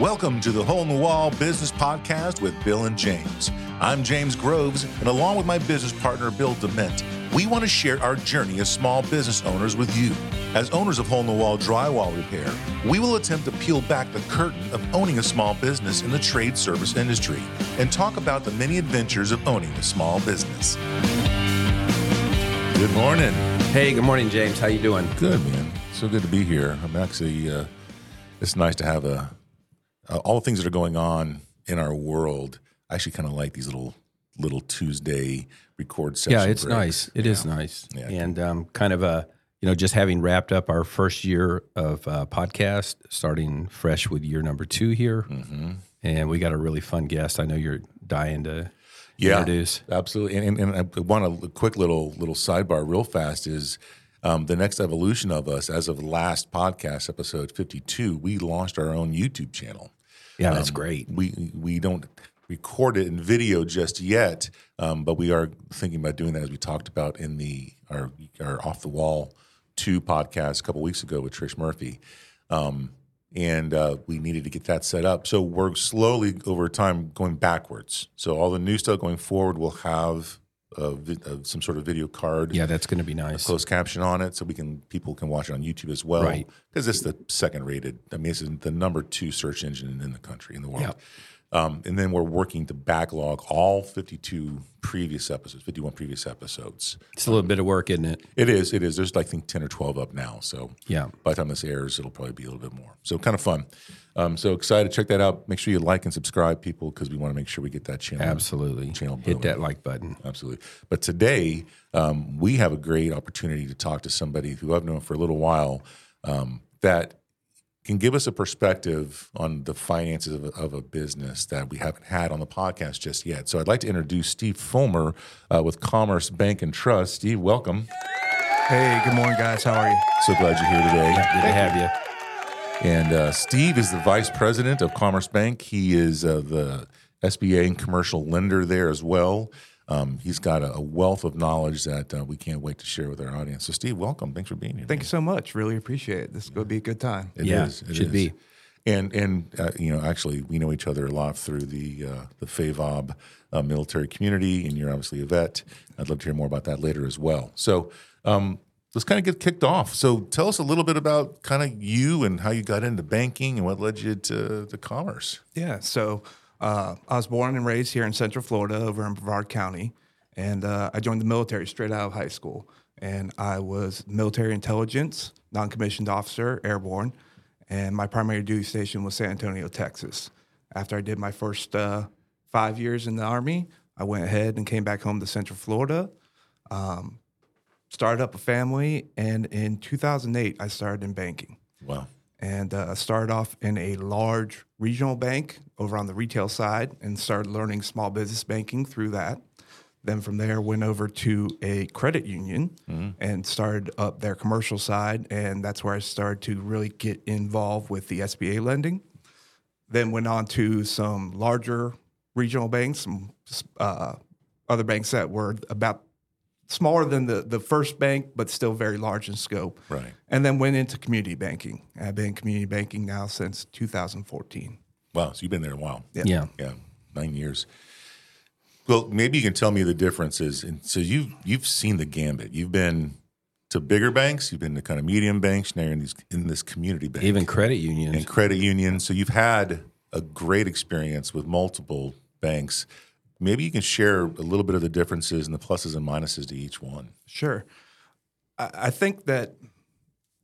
Welcome to the Hole in the Wall Business Podcast with Bill and James. I'm James Groves, and along with my business partner, Bill Dement, we want to share our journey as small business owners with you. As owners of Hole in the Wall Drywall Repair, we will attempt to peel back the curtain of owning a small business in the trade service industry and talk about the many adventures of owning a small business. Good morning. Hey, good morning, James. How you doing? Good, man. So good to be here. I'm actually, uh, it's nice to have a, uh, all the things that are going on in our world. I actually kind of like these little, little Tuesday record sessions. Yeah, it's nice. It yeah. is nice. Yeah. And um, kind of a, you know, just having wrapped up our first year of uh, podcast, starting fresh with year number two here. Mm-hmm. And we got a really fun guest. I know you're dying to Yeah, introduce. absolutely. And, and, and I want a quick little little sidebar, real fast, is um, the next evolution of us. As of last podcast, episode 52, we launched our own YouTube channel. Yeah, that's Um, great. We we don't record it in video just yet, um, but we are thinking about doing that as we talked about in the our our off the wall two podcast a couple weeks ago with Trish Murphy. Um, and uh, we needed to get that set up. So we're slowly over time going backwards. So all the new stuff going forward will have a, uh, some sort of video card Yeah, that's going to be nice. closed caption on it, so we can people can watch it on YouTube as well. Right. Because it's the second rated. I mean, it's the number two search engine in the country in the world. Yep. Um, and then we're working to backlog all 52 previous episodes, 51 previous episodes. It's a little bit of work, isn't it? It is. It is. There's like I think 10 or 12 up now. So Yeah. by the time this airs, it'll probably be a little bit more. So kind of fun. Um, so excited. To check that out. Make sure you like and subscribe, people, because we want to make sure we get that channel. Absolutely. Channel Hit that like button. Absolutely. But today, um, we have a great opportunity to talk to somebody who I've known for a little while um, that can give us a perspective on the finances of a, of a business that we haven't had on the podcast just yet. So I'd like to introduce Steve Fulmer uh, with Commerce Bank and Trust. Steve, welcome. Hey, good morning, guys. How are you? So glad you're here today. Good to have you. And uh, Steve is the vice president of Commerce Bank. He is uh, the SBA and commercial lender there as well. Um, he's got a, a wealth of knowledge that uh, we can't wait to share with our audience. So, Steve, welcome. Thanks for being here. Thank you so much. Really appreciate it. This is going to be a good time. It Yeah, is, it should is. be. And and uh, you know, actually, we know each other a lot through the uh, the FAVOB uh, military community, and you're obviously a vet. I'd love to hear more about that later as well. So. Um, Let's kind of get kicked off. So, tell us a little bit about kind of you and how you got into banking and what led you to, to commerce. Yeah. So uh, I was born and raised here in Central Florida, over in Brevard County, and uh, I joined the military straight out of high school. And I was military intelligence, non-commissioned officer, airborne, and my primary duty station was San Antonio, Texas. After I did my first uh, five years in the Army, I went ahead and came back home to Central Florida. Um, started up a family, and in 2008, I started in banking. Wow. And uh, started off in a large regional bank over on the retail side and started learning small business banking through that. Then from there, went over to a credit union and started up their commercial side, and that's where I started to really get involved with the SBA lending. Then went on to some larger regional banks, some uh, other banks that were about smaller than the, the first bank, but still very large in scope Right. and then went into community banking. I've been in community banking now since 2014. Wow. So you've been there a while. Yeah. Yeah. Yeah. Nine years. Well, maybe you can tell me the differences. And so you've you've seen the gambit. You've been to bigger banks. You've been to kind of medium banks. Now you're in these in this community bank Even credit unions. and credit unions. So you've had a great experience with multiple banks. Maybe you can share a little bit of the differences and the pluses and minuses to each one. Sure. I, I think that,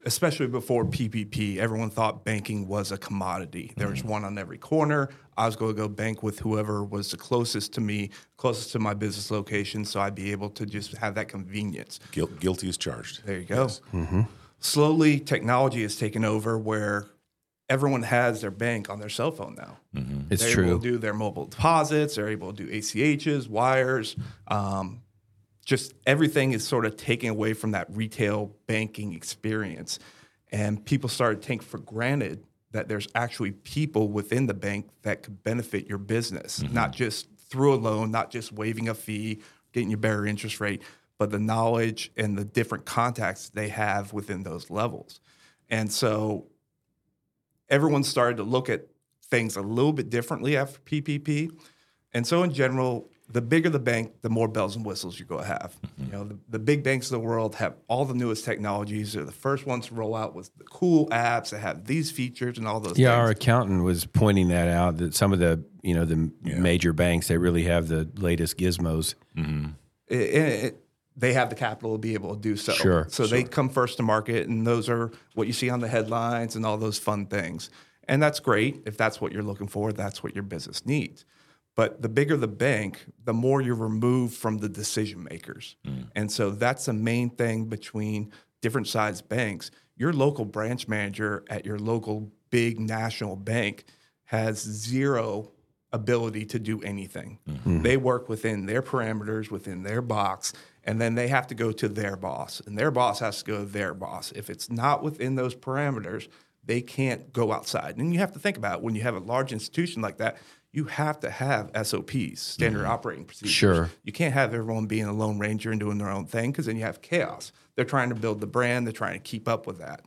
especially before PPP, everyone thought banking was a commodity. There was mm-hmm. one on every corner. I was going to go bank with whoever was the closest to me, closest to my business location, so I'd be able to just have that convenience. Guilt, guilty is charged. There you go. Mm-hmm. Slowly, technology has taken over where everyone has their bank on their cell phone now. it's they're true. able to do their mobile deposits. They're able to do ACHs, wires. Um, just everything is sort of taken away from that retail banking experience, and people started taking for granted that there's actually people within the bank that could benefit your business, not just through a loan, not just waiving a fee, getting you better interest rate, but the knowledge and the different contacts they have within those levels. And so everyone started to look at things a little bit differently after PPP. And so, in general, the bigger the bank, the more bells and whistles you're going to have. Mm-hmm. You know, the, the big banks of the world have all the newest technologies. They're the first ones to roll out with the cool apps that have these features and all those. Things. Yeah, things. our accountant was pointing that out that some of the you know the major banks they really have the latest gizmos. Mm-hmm. it, it, they have the capital to be able to do so. Sure, So they come first to market, and those are what you see on the headlines and all those fun things. And that's great if that's what you're looking for. That's what your business needs. But the bigger the bank, the more you're removed from the decision makers. Mm. And so that's the main thing between different sized banks. Your local branch manager at your local big national bank has zero ability to do anything. Mm. Mm-hmm. They work within their parameters, within their box, and then they have to go to their boss, and their boss has to go to their boss. If it's not within those parameters, they can't go outside. And you have to think about it, when you have a large institution like that, you have to have SOPs, standard mm-hmm. operating procedures. Sure. You can't have everyone being a lone ranger and doing their own thing because then you have chaos. They're trying to build the brand, they're trying to keep up with that.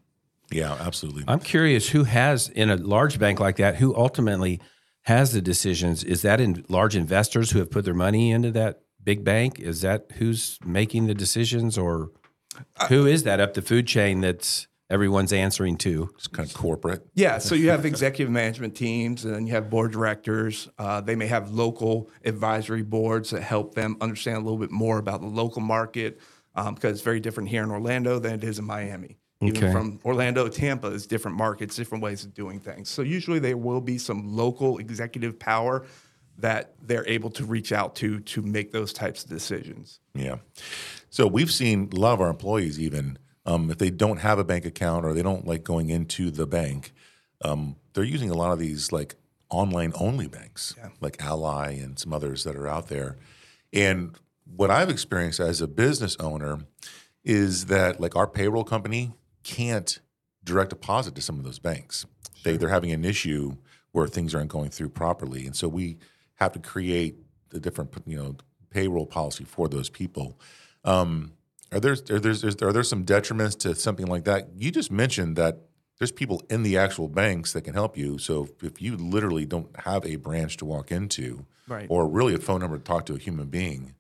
Yeah, absolutely. I'm curious who has in a large bank like that who ultimately has the decisions. Is that in large investors who have put their money into that big bank? Is that who's making the decisions, or who is that up the food chain that's everyone's answering to? It's kind of corporate. Yeah, so you have executive management teams, and then you have board directors. Uh, they may have local advisory boards that help them understand a little bit more about the local market um, because it's very different here in Orlando than it is in Miami. Even Okay. from Orlando to Tampa is different markets, different ways of doing things. So usually there will be some local executive power that they're able to reach out to to make those types of decisions. Yeah. So we've seen a lot of our employees even um, if they don't have a bank account or they don't like going into the bank, um, they're using a lot of these like online only banks, like Ally and some others that are out there. And what I've experienced as a business owner is that like our payroll company can't direct deposit to some of those banks. They they're having an issue where things aren't going through properly, and so we have to create a different you know payroll policy for those people. Um, are there are there are there some detriments to something like that? You just mentioned that there's people in the actual banks that can help you. So if you literally don't have a branch to walk into, Right. or really a phone number to talk to a human being,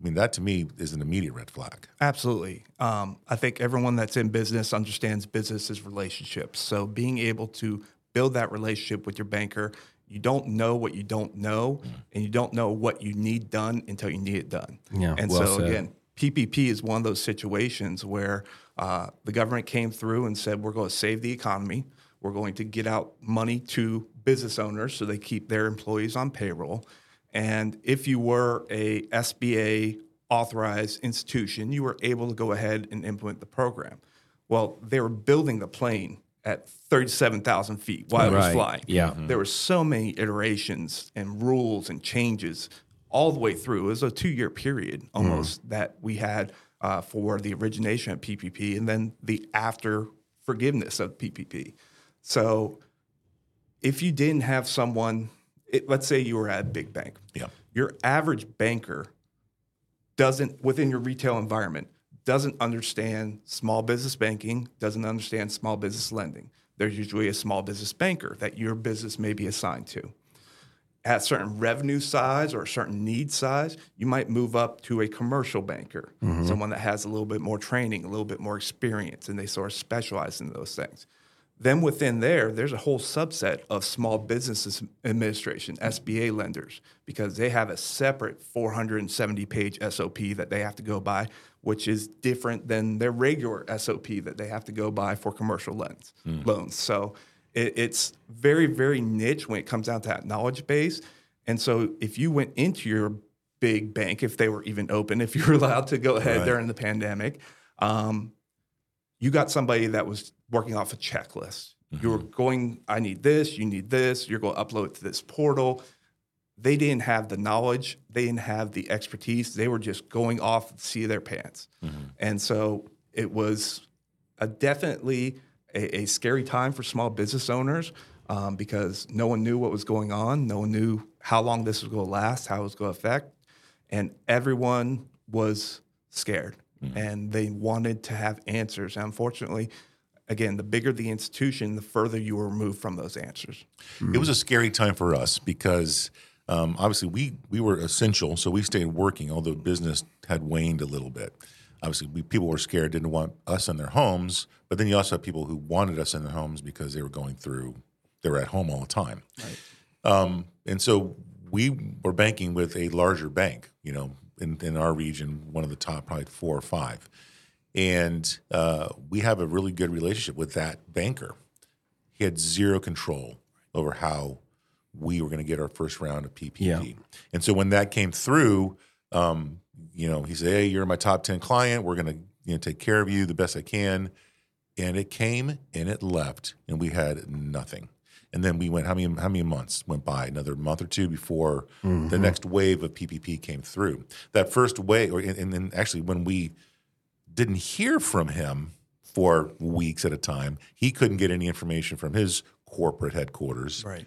I mean that to me is an immediate red flag. Absolutely. Um, I think everyone that's in business understands business is relationships. So being able to build that relationship with your banker, you don't know what you don't know, and you don't know what you need done until you need it done. Yeah, And well so said. again, PPP is one of those situations where uh, the government came through and said, "We're going to save the economy. We're going to get out money to business owners so they keep their employees on payroll." And if you were a SBA authorized institution, you were able to go ahead and implement the program. Well, they were building the plane at 37,000 feet while it was flying. Yeah. There were so many iterations and rules and changes all the way through. It was a two year period almost that we had uh, for the origination of PPP and then the after forgiveness of PPP. So if you didn't have someone, it, let's say you were at a big bank, Yeah. your average banker doesn't within your retail environment doesn't understand small business banking doesn't understand small business lending. There's usually a small business banker that your business may be assigned to. At a certain revenue size or a certain need size you might move up to a commercial banker mm-hmm. someone that has a little bit more training a little bit more experience and they sort of specialize in those things then within there, there's a whole subset of small business administration, SBA lenders, because they have a separate 470 page SOP that they have to go by, which is different than their regular SOP that they have to go by for commercial loans. loans. So it, it's very, very niche when it comes down to that knowledge base. And so if you went into your big bank, if they were even open, if you were allowed to go ahead Right. during the pandemic, um, you got somebody that was working off a checklist. Mm-hmm. You were going, I need this, you need this, you're going to upload it to this portal. They didn't have the knowledge, they didn't have the expertise. They were just going off the seat of their pants. Mm-hmm. And so it was a definitely a, a scary time for small business owners um, because no one knew what was going on. No one knew how long this was going to last, how it was going to affect. And everyone was scared mm-hmm. and they wanted to have answers. And unfortunately, again, the bigger the institution, the further you are removed from those answers. It was a scary time for us because um, obviously we we were essential, so we stayed working, although business had waned a little bit. Obviously, we, people were scared, didn't want us in their homes, but then you also have people who wanted us in their homes because they were going through, they were at home all the time. Um, and so we were banking with a larger bank, you know, in, in our region, one of the top, probably four or five. And uh, we have a really good relationship with that banker. He had zero control over how we were going to get our first round of PPP. Yeah. And so when that came through, um, you know, he said, "Hey, you're my top ten client. We're going to you know take care of you the best I can." And it came and it left, and we had nothing. And then we went how many how many months went by? Another month or two before the next wave of PPP came through. That first wave, or and, and then actually when we didn't hear from him for weeks at a time, he couldn't get any information from his corporate headquarters Right.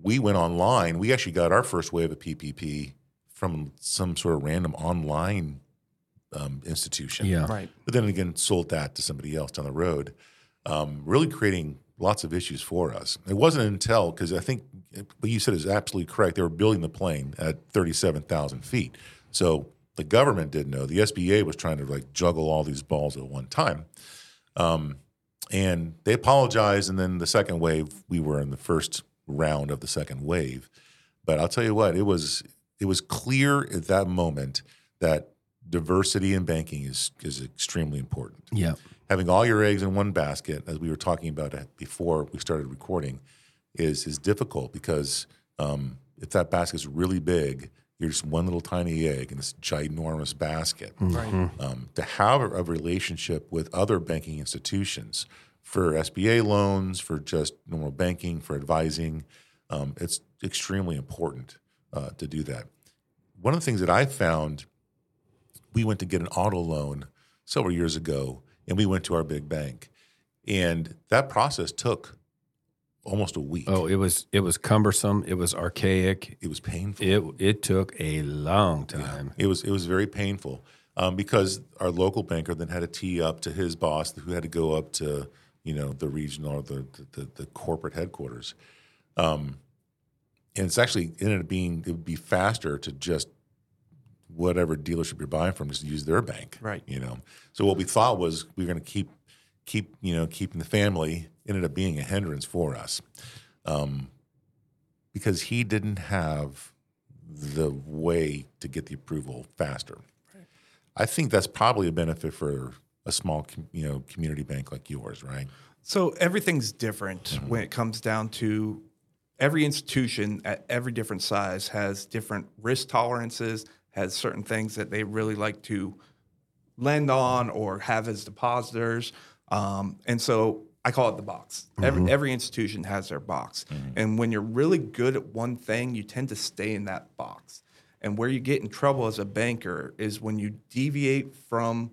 we went online. We actually got our first wave of PPP from some sort of random online um, institution. Yeah. Right. But then again, sold that to somebody else down the road, um, really creating lots of issues for us. It wasn't until, because I think what you said is absolutely correct, they were building the plane at 37,000 feet. So the government didn't know. The SBA was trying to like juggle all these balls at one time. Um, and they apologized. And then the second wave, we were in the first round of the second wave. But I'll tell you what, it was it was clear at that moment that diversity in banking is is extremely important. Yeah. Having all your eggs in one basket, as we were talking about before we started recording, is is difficult because um, if that basket's really big, you're just one little tiny egg in this ginormous basket. Right. Um, to have a, a relationship with other banking institutions for SBA loans, for just normal banking, for advising, um, it's extremely important uh, to do that. One of the things that I found, we went to get an auto loan several years ago, and we went to our big bank, and that process took almost a week. Oh, it was it was cumbersome. It was archaic. It was painful. It it took a long time. It was it was very painful um, because our local banker then had to tee up to his boss, who had to go up to you know the regional or the the, the corporate headquarters, um, and it's actually ended up being it would be faster to just whatever dealership you're buying from just use their bank, Right. You know, so what we thought was we were going to keep keep you know keeping the family ended up being a hindrance for us, um, because he didn't have the way to get the approval faster. I think that's probably a benefit for a small, you know, community bank like yours, right? So everything's different when it comes down to every institution at every different size has different risk tolerances, has certain things that they really like to lend on or have as depositors. Um, and so I call it the box. Every, mm-hmm. every institution has their box. Mm-hmm. And when you're really good at one thing, you tend to stay in that box. And where you get in trouble as a banker is when you deviate from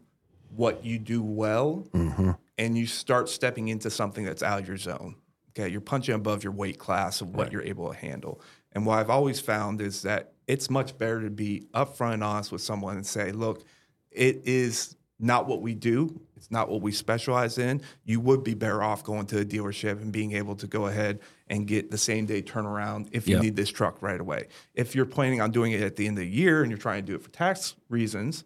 what you do well mm-hmm. and you start stepping into something that's out of your zone. Okay, you're punching above your weight class of what you're able to handle. And what I've always found is that it's much better to be upfront and honest with someone and say, look, it is not what we do. It's not what we specialize in. You would be better off going to a dealership and being able to go ahead and get the same day turnaround if you Yep. need this truck right away. If you're planning on doing it at the end of the year and you're trying to do it for tax reasons,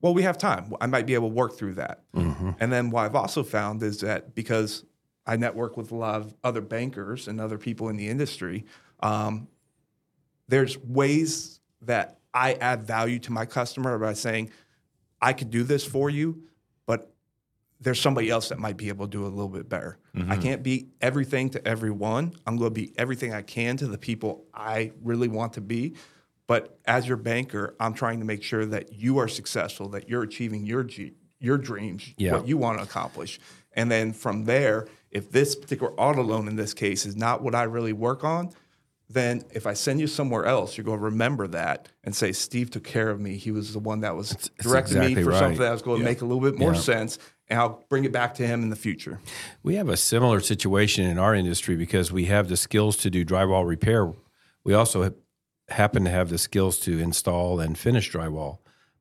well, we have time. I might be able to work through that. And then what I've also found is that because I network with a lot of other bankers and other people in the industry, um, there's ways that I add value to my customer by saying, I could do this for you, but there's somebody else that might be able to do it a little bit better. I mm-hmm. can't be everything to everyone. I'm going to be everything I can to the people I really want to be. But as your banker, I'm trying to make sure that you are successful, that you're achieving your G, your dreams, Yeah. what you want to accomplish. And then from there, if this particular auto loan in this case is not what I really work on, then if I send you somewhere else, you're going to remember that and say, Steve took care of me. He was the one that was directing me for right. something that was going to make a little bit more Yeah. sense. And I'll bring it back to him in the future. We have a similar situation in our industry because we have the skills to do drywall repair. We also ha- happen to have the skills to install and finish drywall,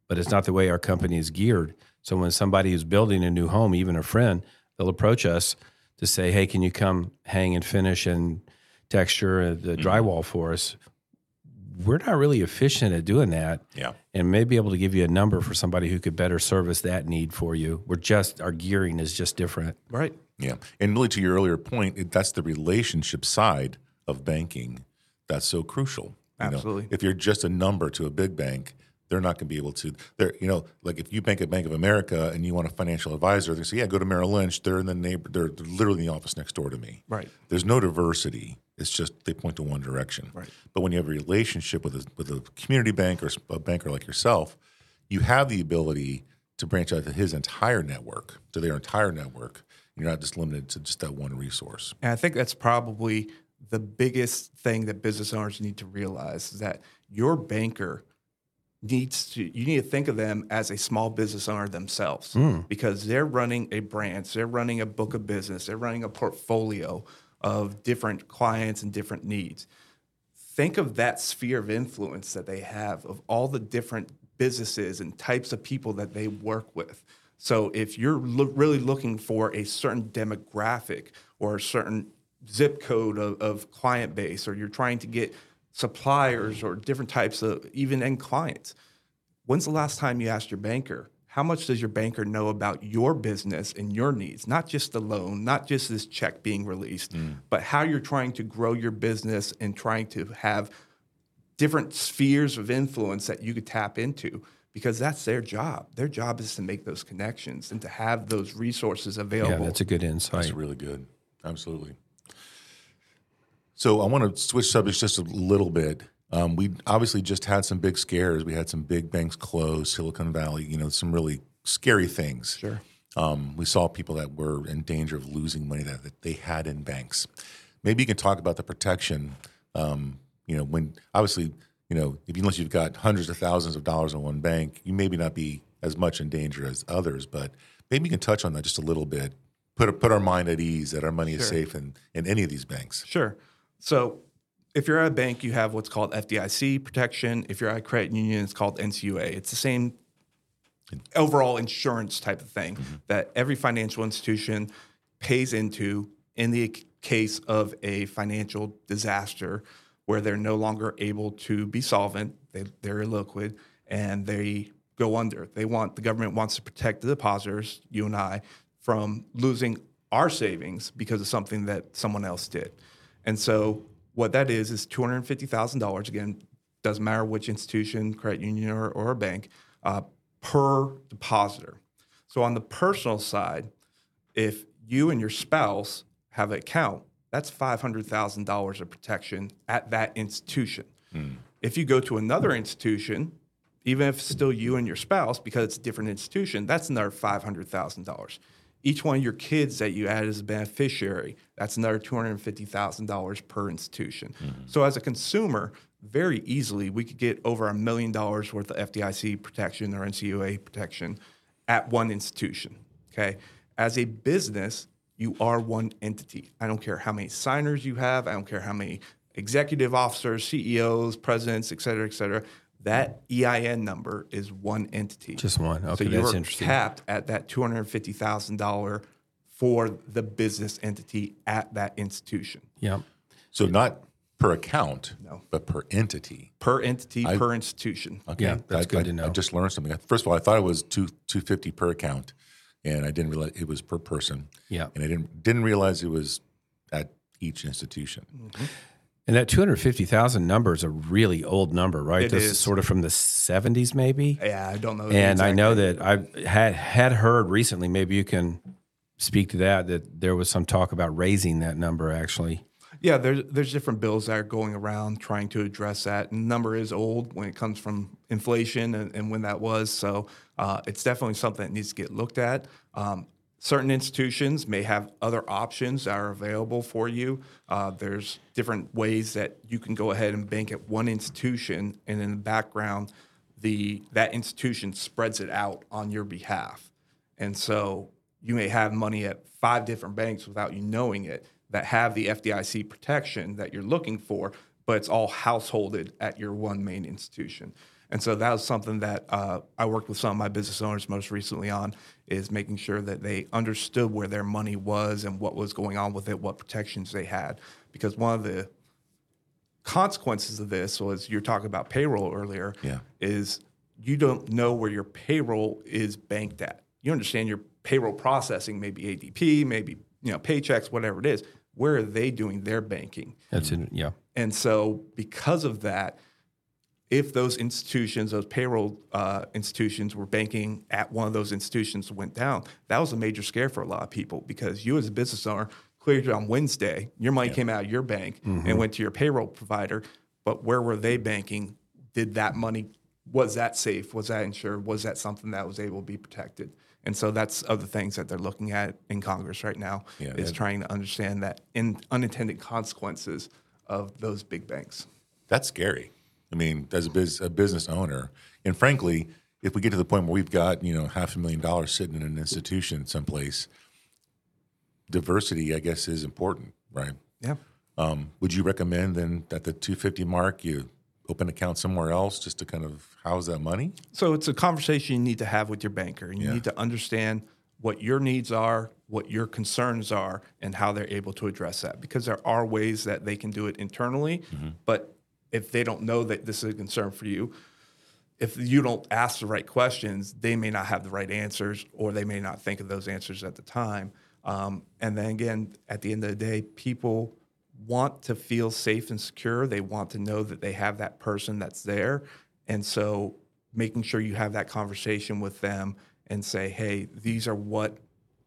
but it's not the way our company is geared. So when somebody is building a new home, even a friend, they'll approach us to say, "Hey, can you come hang and finish and texture the mm-hmm. drywall for us?" We're not really efficient at doing that, Yeah. and may be able to give you a number for somebody who could better service that need for you. We're just our gearing is just different. Right. Yeah. And really, to your earlier point, it, that's the relationship side of banking that's so crucial. You know, Absolutely. if you're just a number to a big bank, they're not going to be able to. They're, you know, like if you bank at Bank of America and you want a financial advisor, they say, "Yeah, go to Merrill Lynch. They're in the neighbor. They're, they're literally in the office next door to me." Right. There's no diversity. It's just they point to one direction. Right. But when you have a relationship with a, with a community bank or a banker like yourself, you have the ability to branch out to his entire network, to their entire network. You're not just limited to just that one resource. And I think that's probably the biggest thing that business owners need to realize is that your banker needs to you need to think of them as a small business owner themselves hmm. because they're running a branch, they're running a book of business, they're running a portfolio of different clients and different needs. Think of that sphere of influence that they have of all the different businesses and types of people that they work with. So if you're lo- really looking for a certain demographic or a certain zip code of, of client base, or you're trying to get suppliers or different types of even end clients, when's the last time you asked your banker? How much does your banker know about your business and your needs? Not just the loan, not just this check being released, mm. but how you're trying to grow your business and trying to have different spheres of influence that you could tap into because that's their job. Their job is to make those connections and to have those resources Yeah, available. that's a good insight. That's really good. Absolutely. So I want to switch subjects just a little bit. Um, we obviously just had some big scares. We had some big banks close, Silicon Valley. You know, some really scary things. Sure. Um, we saw people that were in danger of losing money that, that they had in banks. Maybe you can talk about the protection. Um, you know, when obviously, you know, if unless you've got hundreds of thousands of dollars in one bank, you maybe not be as much in danger as others. But maybe you can touch on that just a little bit. Put put our mind at ease that our money is safe in, in any of these banks. Sure. So if you're at a bank, you have what's called FDIC protection. If you're at a credit union, it's called NCUA. It's the same overall insurance type of thing mm-hmm. that every financial institution pays into in the case of a financial disaster where they're no longer able to be solvent, they, they're illiquid, and they go under. They want the government wants to protect the depositors, you and I, from losing our savings because of something that someone else did. And so what that is is two hundred fifty thousand dollars. Again, doesn't matter which institution, credit union or, or a bank, uh, per depositor. So on the personal side, if you and your spouse have an account, that's five hundred thousand dollars of protection at that institution. If you go to another institution, even if it's still you and your spouse, because it's a different institution, that's another five hundred thousand dollars. Each one of your kids that you add as a beneficiary, that's another two hundred fifty thousand dollars per institution. Mm-hmm. So as a consumer, very easily we could get over a million dollars worth of FDIC protection or NCUA protection at one institution. Okay. As a business, you are one entity. I don't care how many signers you have. I don't care how many executive officers, CEOs, presidents, et cetera, et cetera. That EIN number is one entity. Just one. Okay, so that's you're interesting. capped at that two hundred fifty thousand dollar for the business entity at that institution Yeah. So not per account, No. but per entity. per entity per institution. Okay, Yeah, that's I, good I- to know. I just learned something. First of all, I thought it was two two fifty per account, and I didn't realize it was per person. Yeah. and I didn't didn't realize it was at each institution. Mm-hmm. And that 250,000 number is a really old number, right? It this is. sort of from the 70s maybe. Yeah, I don't know. And I know that I had had heard recently, maybe you can speak to that that there was some talk about raising that number actually. Yeah, there's there's different bills that are going around trying to address that. And the number is old when it comes from inflation and, and when that was. So uh, it's definitely something that needs to get looked at. Um, certain institutions may have other options that are available for you. Uh, there's different ways that you can go ahead and bank at one institution, and in the background, the that institution spreads it out on your behalf. And so you may have money at five different banks without you knowing it that have the FDIC protection that you're looking for, but it's all householded at your one main institution. And so that was something that uh, I worked with some of my business owners most recently on is making sure that they understood where their money was and what was going on with it, what protections they had. Because one of the consequences of this was you're talking about payroll earlier Yeah. is you don't know where your payroll is banked at. You understand your payroll processing, maybe ADP, maybe you know Paychex, whatever it is. Where are they doing their banking? That's it. Yeah. And so, because of that, if those institutions, those payroll uh, institutions, were banking at one of those institutions went down, that was a major scare for a lot of people because you, as a business owner, cleared it on Wednesday. Your money came out of your bank and went to your payroll provider. But where were they banking? Did that money was that safe? Was that insured? Was that something that was able to be protected? And so that's other things that they're looking at in Congress right now Yeah, is trying to understand that in unintended consequences of those big banks. That's scary. I mean, as a, biz, a business owner, and frankly, if we get to the point where we've got you know half a million dollars sitting in an institution someplace, diversity, I guess, is important, right? Yeah. Um, would you recommend then at the 250 mark you open an account somewhere else just to kind of house that money? So it's a conversation you need to have with your banker, and you Yeah. need to understand what your needs are, what your concerns are, and how they're able to address that. Because there are ways that they can do it internally, but if they don't know that this is a concern for you, if you don't ask the right questions, they may not have the right answers, or they may not think of those answers at the time. Um, and then again, at the end of the day, people want to feel safe and secure. They want to know that they have that person that's there. And so making sure you have that conversation with them and say, hey, these are what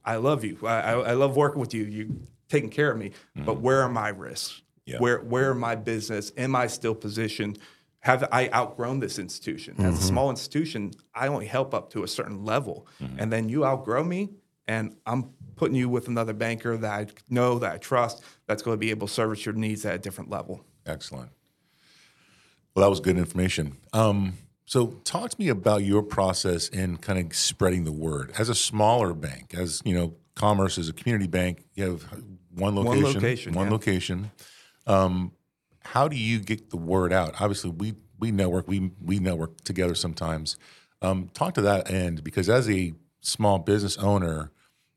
I love you. I, I, I love working with you. You're taking care of me. But where are my risks? Yeah. Where where my business? Am I still positioned? Have I outgrown this institution? As a small institution, I only help up to a certain level. And then you outgrow me, and I'm putting you with another banker that I know, that I trust, that's going to be able to service your needs at a different level. Excellent. Well, that was good information. Um, so, talk to me about your process in kind of spreading the word as a smaller bank. As you know, Commerce is a community bank. You have one location. one location, One yeah. location. Um, how do you get the word out? Obviously, we we network. We we network together sometimes. Um, talk to that end because as a small business owner,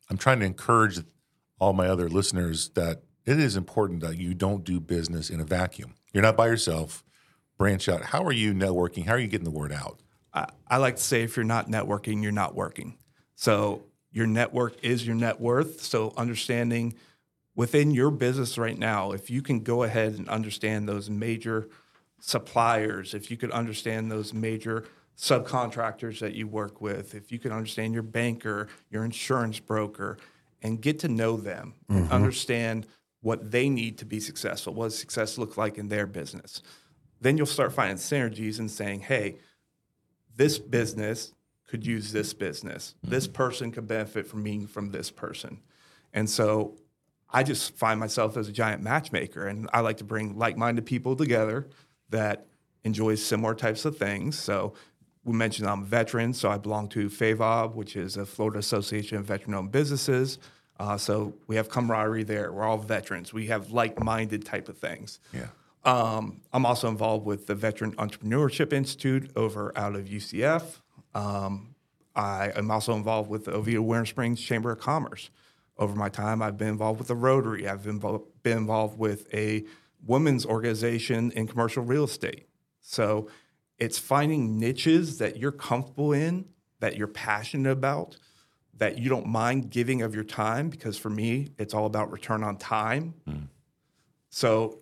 I'm trying to encourage all my other listeners that it is important that you don't do business in a vacuum. You're not by yourself. Branch out. How are you networking? How are you getting the word out? I, I like to say if you're not networking, you're not working. So your network is your net worth. So understanding within your business right now, if you can go ahead and understand those major suppliers, if you could understand those major subcontractors that you work with, if you can understand your banker, your insurance broker, and get to know them and mm-hmm. understand what they need to be successful, what does success look like in their business, then you'll start finding synergies and saying, hey, this business could use this business. This mm-hmm. person could benefit from being from this person. And so I just find myself as a giant matchmaker and I like to bring like-minded people together that enjoy similar types of things. So we mentioned I'm a veteran, so I belong to FAVOB, which is a Florida Association of Veteran-Owned Businesses. Uh, so we have camaraderie there. We're all veterans. We have like-minded type of things. Yeah. Um, I'm also involved with the Veteran Entrepreneurship Institute over out of UCF. Um, I am also involved with the Oviedo Winter Springs Chamber of Commerce. Over my time, I've been involved with the Rotary. I've been, been involved with a women's organization in commercial real estate. So it's finding niches that you're comfortable in, that you're passionate about, that you don't mind giving of your time. Because for me, it's all about return on time. Mm. So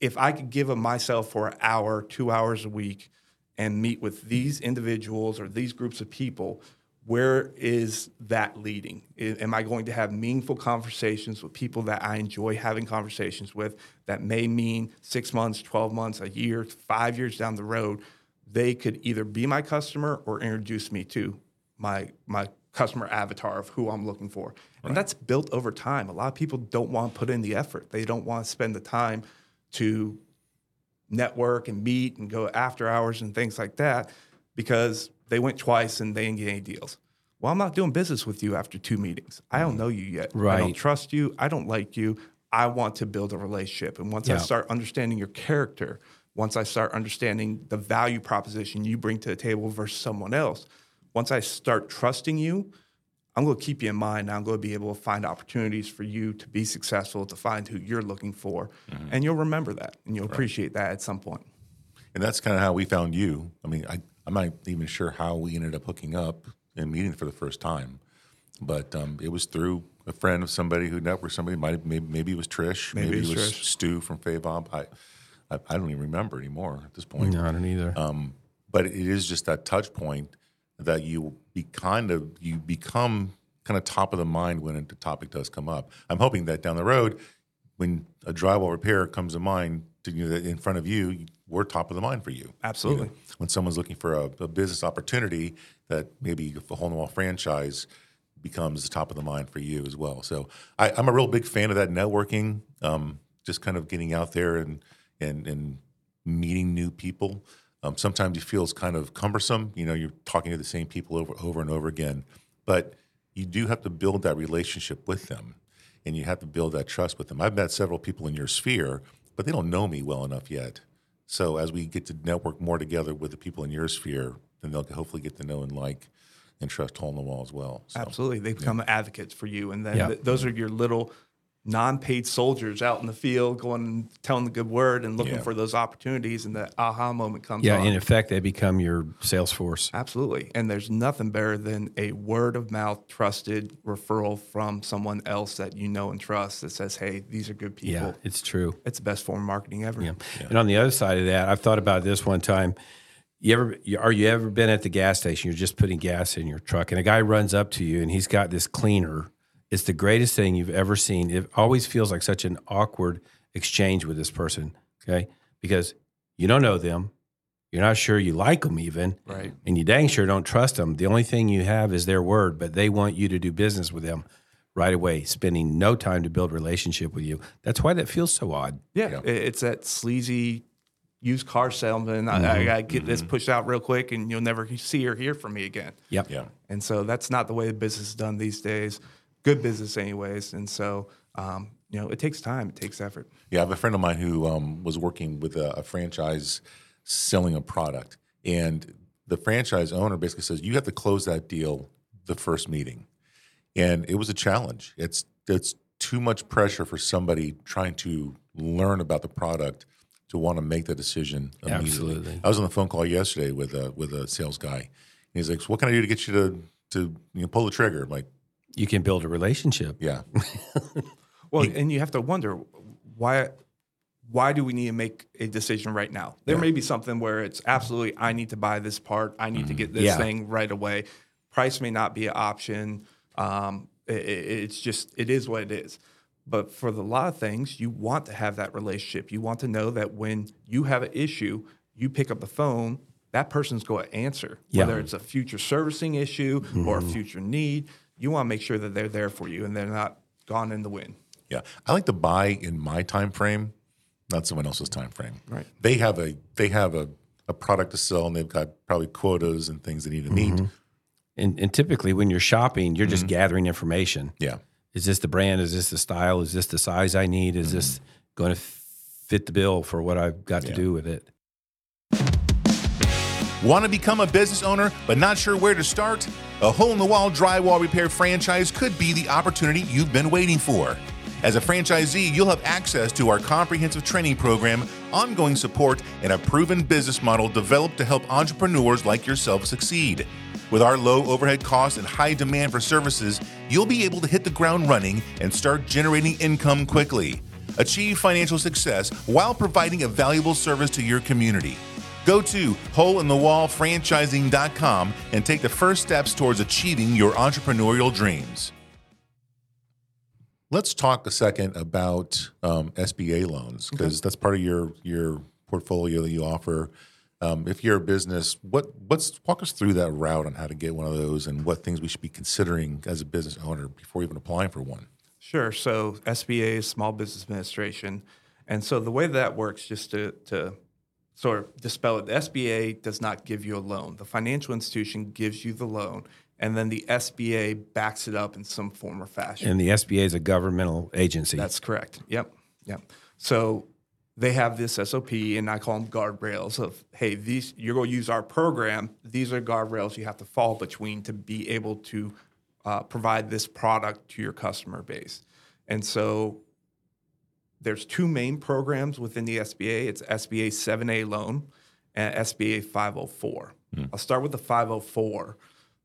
if I could give of myself for an hour, two hours a week, and meet with these individuals or these groups of people, where is that leading? Am I going to have meaningful conversations with people that I enjoy having conversations with that may mean six months, 12 months, a year, five years down the road? They could either be my customer or introduce me to my, my customer avatar of who I'm looking for. And that's built over time. A lot of people don't want to put in the effort, they don't want to spend the time to network and meet and go after hours and things like that because they went twice and they didn't get any deals. Well, I'm not doing business with you after two meetings. I don't know you yet. Right. I don't trust you. I don't like you. I want to build a relationship. And once I start understanding your character, once I start understanding the value proposition you bring to the table versus someone else, once I start trusting you, I'm going to keep you in mind. I'm going to be able to find opportunities for you to be successful, to find who you're looking for. Mm-hmm. And you'll remember that and you'll appreciate that at some point. And that's kind of how we found you. I mean, I, I'm not even sure how we ended up hooking up and meeting for the first time, but um, it was through a friend of somebody who networked somebody. Might have, maybe, maybe it was Trish. Maybe Maybe, it was Trish. Stu from Favob. I, I, I don't even remember anymore at this point. No, I don't either. Um, but it is just that touch point that you be kind of you become kind of top of the mind when a topic does come up. I'm hoping that down the road, when a drywall repair comes to mind to you know, in front of you, we're top of the mind for you. Absolutely. You know, when someone's looking for a, a business opportunity, that maybe a hole in the wall franchise becomes the top of the mind for you as well. So I, I'm a real big fan of that networking, um, just kind of getting out there and and and meeting new people. Um, sometimes it feels kind of cumbersome. You know, you're talking to the same people over over and over again, but you do have to build that relationship with them, and you have to build that trust with them. I've met several people in your sphere, but they don't know me well enough yet. So as we get to network more together with the people in your sphere, then they'll hopefully get to know and like and trust Hole in the Wall as well. So, Absolutely. They become advocates for you. And then Yeah. th- those are your little non paid soldiers out in the field going and telling the good word and looking Yeah. for those opportunities. And the aha moment comes yeah, on. in effect, they become your sales force. Absolutely. And there's nothing better than a word of mouth trusted referral from someone else that you know and trust that says, hey, these are good people. Yeah, it's true. It's the best form of marketing ever. Yeah. And on the other side of that, I've thought about this one time. You ever you- are you ever been at the gas station? You're just putting gas in your truck, and a guy runs up to you, and he's got this cleaner. It's the greatest thing you've ever seen. It always feels like such an awkward exchange with this person, okay? Because you don't know them, you're not sure you like them even, Right. and you dang sure don't trust them. The only thing you have is their word, but they want you to do business with them right away, spending no time to build relationship with you. That's why that feels so odd. Yeah, i- it's that sleazy used car salesman. I, I mm-hmm. got to get this mm-hmm. pushed out real quick, and you'll never see or hear from me again. Yep. yeah. And so that's not the way the business is done these days. Good business, anyways. And so, um, you know, it takes time, it takes effort. Yeah, I have a friend of mine who um, was working with a, a franchise selling a product, and the franchise owner basically says you have to close that deal the first meeting, and it was a challenge. It's it's too much pressure for somebody trying to learn about the product to want to make the decision immediately. Absolutely. I was on the phone call yesterday with a with a sales guy. And he's like, so "What can I do to get you to to you know, pull the trigger?" I'm like, You can build a relationship. yeah, Well, and you have to wonder why. Why do we need to make a decision right now? There may be something where it's absolutely I need to buy this part. I need to get this Yeah. thing right away. Price may not be an option. Um, i- i- it's just it is what it is. But for the lot of things, you want to have that relationship. You want to know that when you have an issue, you pick up the phone. That person's going to answer, Yeah. whether it's a future servicing issue or a future need. You want to make sure that they're there for you and they're not gone in the wind. Yeah, I like to buy in my time frame, not someone else's time frame. Right. They have a they have a, a product to sell, and they've got probably quotas and things they need to meet. Mm-hmm. And, and typically, when you're shopping, you're just mm-hmm. gathering information. Yeah, Is this the brand? Is this the style? Is this the size I need? Is mm-hmm. this going to fit the bill for what I've got to do with it? Want to become a business owner but not sure where to start? A hole in the wall drywall repair franchise could be the opportunity you've been waiting for. As a franchisee, you'll have access to our comprehensive training program, ongoing support, and a proven business model developed to help entrepreneurs like yourself succeed. With our low overhead costs and high demand for services, you'll be able to hit the ground running and start generating income quickly. Achieve financial success while providing a valuable service to your community. Go to holeinthewallfranchising.com and take the first steps towards achieving your entrepreneurial dreams. Let's talk a second about um, SBA loans because that's part of your your portfolio that you offer. Um, if you're a business, what what's walk us through that route on how to get one of those and what things we should be considering as a business owner before even applying for one. Sure. So SBA is Small Business Administration, and so the way that works, just to, to sort of dispel it, the SBA does not give you a loan. The financial institution gives you the loan, and then the SBA backs it up in some form or fashion. And the SBA is a governmental agency. That's correct. Yep. Yep. So they have this SOP, and I call them guardrails of, hey, these you're going to use our program. These are guardrails you have to fall between to be able to uh, provide this product to your customer base. And so there's two main programs within the SBA. It's SBA 7A loan and SBA 504. I'll start with the 504.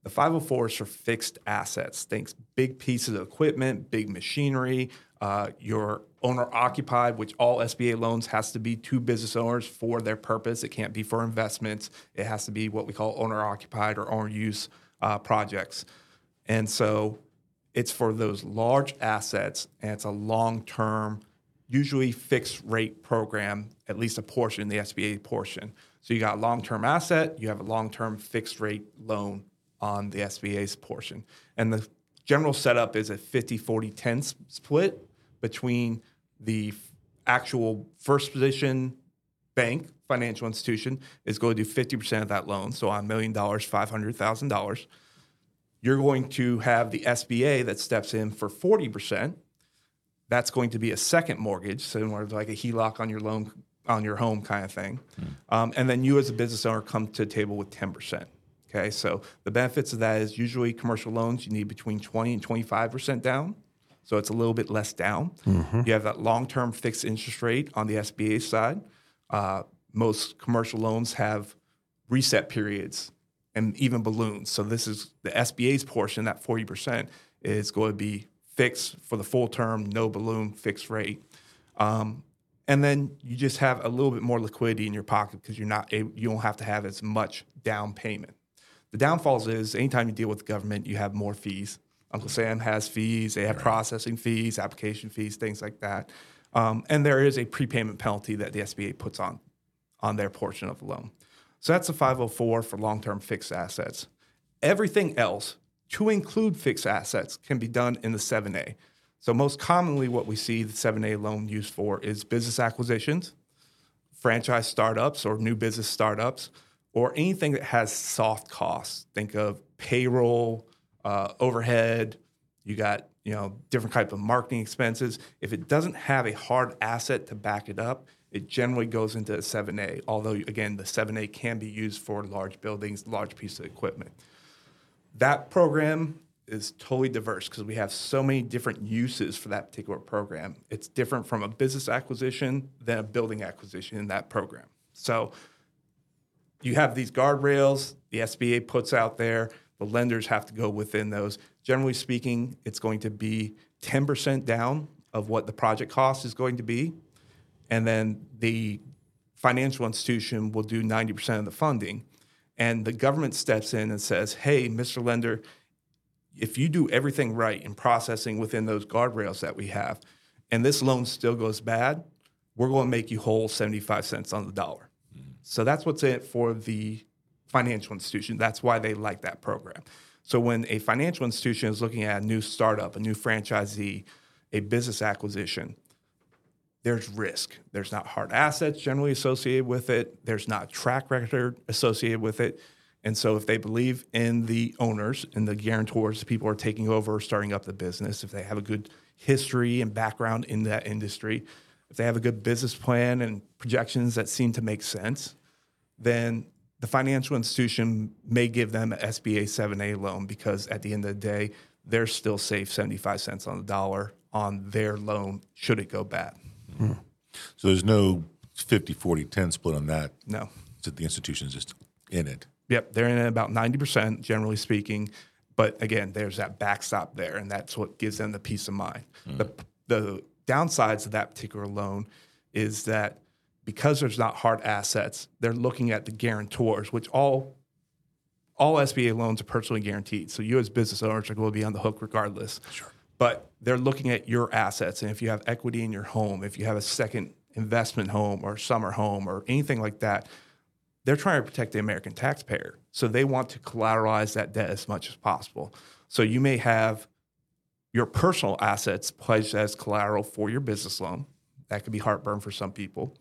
The 504 is for fixed assets. Think big pieces of equipment, big machinery. Uh, your owner occupied, which all SBA loans has to be two business owners for their purpose. It can't be for investments. It has to be what we call owner occupied or owner use uh, projects. And so it's for those large assets and it's a long term, usually fixed rate program, at least a portion, the SBA portion. So you got long term asset, you have a long term fixed rate loan on the SBA's portion. And the general setup is a 50 40 10 split between the actual first position bank, financial institution, is going to do 50% of that loan. So on a million dollars, $500,000 you're going to have the SBA that steps in for 40%. That's going to be a second mortgage, similar to like a HELOC on your loan on your home kind of thing. Um, and then you as a business owner come to the table with 10%. Okay, so the benefits of that is usually commercial loans, you need between 20 and 25% down. So it's a little bit less down. You have that long term fixed interest rate on the SBA side. Uh, most commercial loans have reset periods and even balloons. So this is the SBA's portion, that 40% is going to be fixed for the full term, no balloon, fixed rate. Um, and then you just have a little bit more liquidity in your pocket because you're not able, you don't have to have as much down payment. The downfalls is anytime you deal with the government, you have more fees. Uncle Sam has fees, they have processing fees, application fees, things like that. Um, and there is a prepayment penalty that the SBA puts on on their portion of the loan. So that's a 504 for long term fixed assets. Everything else, to include fixed assets, can be done in the 7A. So, most commonly, what we see the 7A loan used for is business acquisitions, franchise startups or new business startups, or anything that has soft costs. Think of payroll, uh, overhead, you got you know different type of marketing expenses. If it doesn't have a hard asset to back it up, it generally goes into a 7A. Although again, the 7A can be used for large buildings, large pieces of equipment. That program is totally diverse because we have so many different uses for that particular program. It's different from a business acquisition than a building acquisition in that program. So you have these guardrails the SBA puts out there. The lenders have to go within those. Generally speaking, it's going to be 10% down of what the project cost is going to be. And then the financial institution will do 90% of the funding. And the government steps in and says, hey, Mr. Lender, if you do everything right in processing within those guardrails that we have, and this loan still goes bad, we're going to make you whole 75 cents on the dollar. Mm. So that's what's in it for the financial institution. That's why they like that program. So when a financial institution is looking at a new startup, a new franchisee, a business acquisition, there's risk. There's not hard assets generally associated with it. There's not track record associated with it. And so if they believe in the owners and the guarantors, the people who are taking over or starting up the business, if they have a good history and background in that industry, if they have a good business plan and projections that seem to make sense, then the financial institution may give them an SBA 7A loan because at the end of the day, they're still safe 75 cents on the dollar on their loan should it go bad. So there's no 50, 40, 10 split on that. No. So the institution's just in it. Yep, they're in about 90%, generally speaking. But again, there's that backstop there, and that's what gives them the peace of mind. Hmm. The, the downsides of that particular loan is that because there's not hard assets, they're looking at the guarantors, which all all SBA loans are personally guaranteed. So you as business owners are going to be on the hook regardless. Sure. But they're looking at your assets, and if you have equity in your home, if you have a second investment home or summer home or anything like that, they're trying to protect the American taxpayer. So they want to collateralize that debt as much as possible. So you may have your personal assets pledged as collateral for your business loan. That could be heartburn for some people.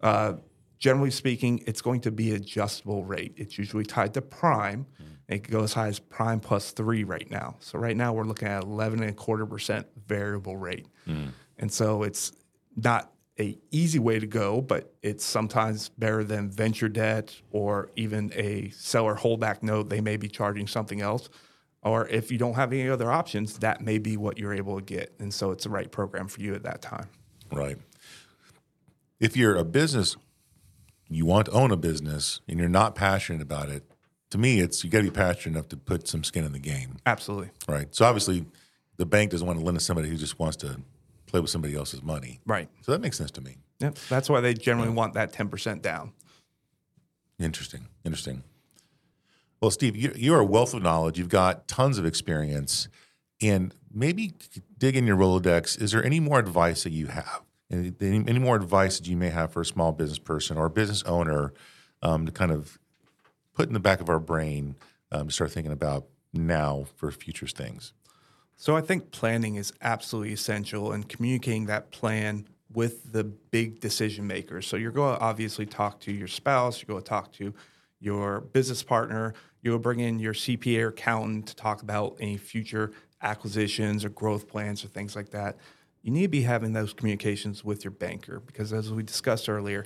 Uh, generally speaking, it's going to be adjustable rate. It's usually tied to prime. It can go as high as prime plus three right now. So right now we're looking at 11 and a quarter percent variable rate. Mm. And so it's not a easy way to go, but it's sometimes better than venture debt or even a seller holdback note. They may be charging something else. Or if you don't have any other options, that may be what you're able to get. And so it's the right program for you at that time. Right. If you're a business, you want to own a business and you're not passionate about it, to me, it's you got to be passionate enough to put some skin in the game. Absolutely. Right. So obviously, the bank doesn't want to lend to somebody who just wants to play with somebody else's money. Right. So that makes sense to me. Yep. That's why they generally want that 10% down. Interesting. Interesting. Well, Steve, you, you're a wealth of knowledge. You've got tons of experience. And maybe dig in your Rolodex. Is there any more advice that you have? Any, any more advice that you may have for a small business person or a business owner um, to kind of put in the back of our brain um, to start thinking about now for future things? So I think planning is absolutely essential and communicating that plan with the big decision makers. So you're going to obviously talk to your spouse, you're going to talk to your business partner, you'll bring in your CPA or accountant to talk about any future acquisitions or growth plans or things like that. You need to be having those communications with your banker because, as we discussed earlier,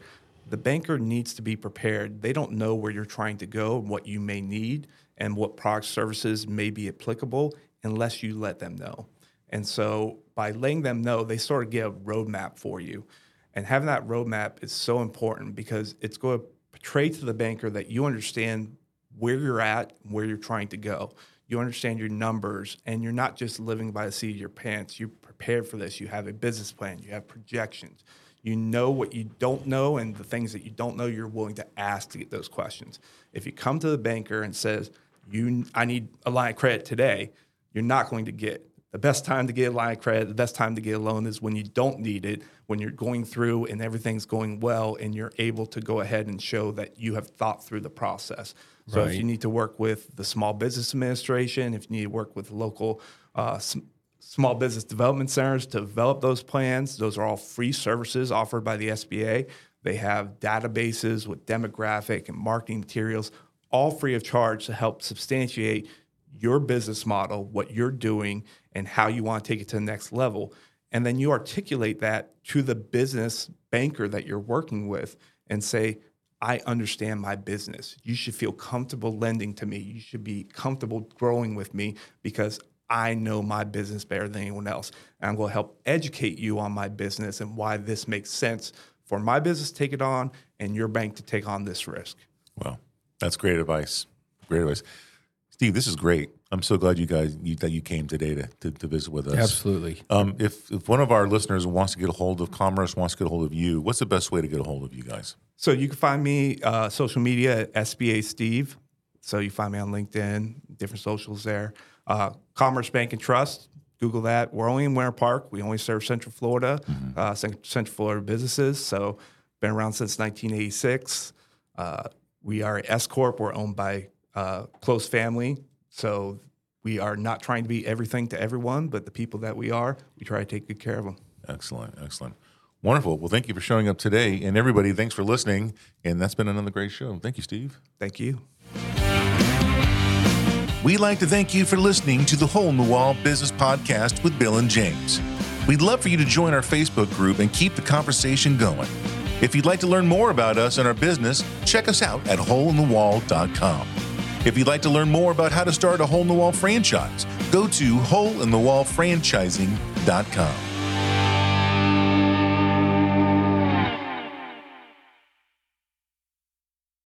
the banker needs to be prepared. They don't know where you're trying to go, what you may need, and what product services may be applicable unless you let them know. And so, by letting them know, they sort of get a roadmap for you. And having that roadmap is so important because it's going to portray to the banker that you understand where you're at, where you're trying to go. You understand your numbers, and you're not just living by the seat of your pants. You're prepared for this. You have a business plan, you have projections. You know what you don't know, and the things that you don't know, you're willing to ask to get those questions. If you come to the banker and says, "You, I need a line of credit today," you're not going to get the best time to get a line of credit, the best time to get a loan is when you don't need it, when you're going through and everything's going well, and you're able to go ahead and show that you have thought through the process. So Right. if you need to work with the Small Business Administration, if you need to work with local uh, small business development centers to develop those plans, those are all free services offered by the SBA. They have databases with demographic and marketing materials, all free of charge to help substantiate your business model, what you're doing, and how you want to take it to the next level. And then you articulate that to the business banker that you're working with and say, I understand my business. You should feel comfortable lending to me. You should be comfortable growing with me because I know my business better than anyone else. And I'm going to help educate you on my business and why this makes sense for my business to take it on and your bank to take on this risk. Well, that's great advice. Great advice. Steve, this is great. I'm so glad you guys you, that you came today to, to, to visit with us. Absolutely. Um, if, if one of our listeners wants to get a hold of Commerce, wants to get a hold of you, what's the best way to get a hold of you guys? So you can find me uh, social media at SBA Steve. So you find me on LinkedIn, different socials there. Uh, Commerce Bank and Trust. Google that. We're only in Winter Park. We only serve Central Florida, uh, cent- Central Florida businesses. So been around since 1986. Uh, we are S corp. We're owned by uh, close family. So we are not trying to be everything to everyone, but the people that we are, we try to take good care of them. Excellent, excellent. Wonderful. Well, thank you for showing up today. And everybody, thanks for listening. And that's been another great show. Thank you, Steve. Thank you. We'd like to thank you for listening to the Hole in the Wall Business Podcast with Bill and James. We'd love for you to join our Facebook group and keep the conversation going. If you'd like to learn more about us and our business, check us out at holeinthewall.com. If you'd like to learn more about how to start a hole in the wall franchise, go to holeinthewallfranchising.com.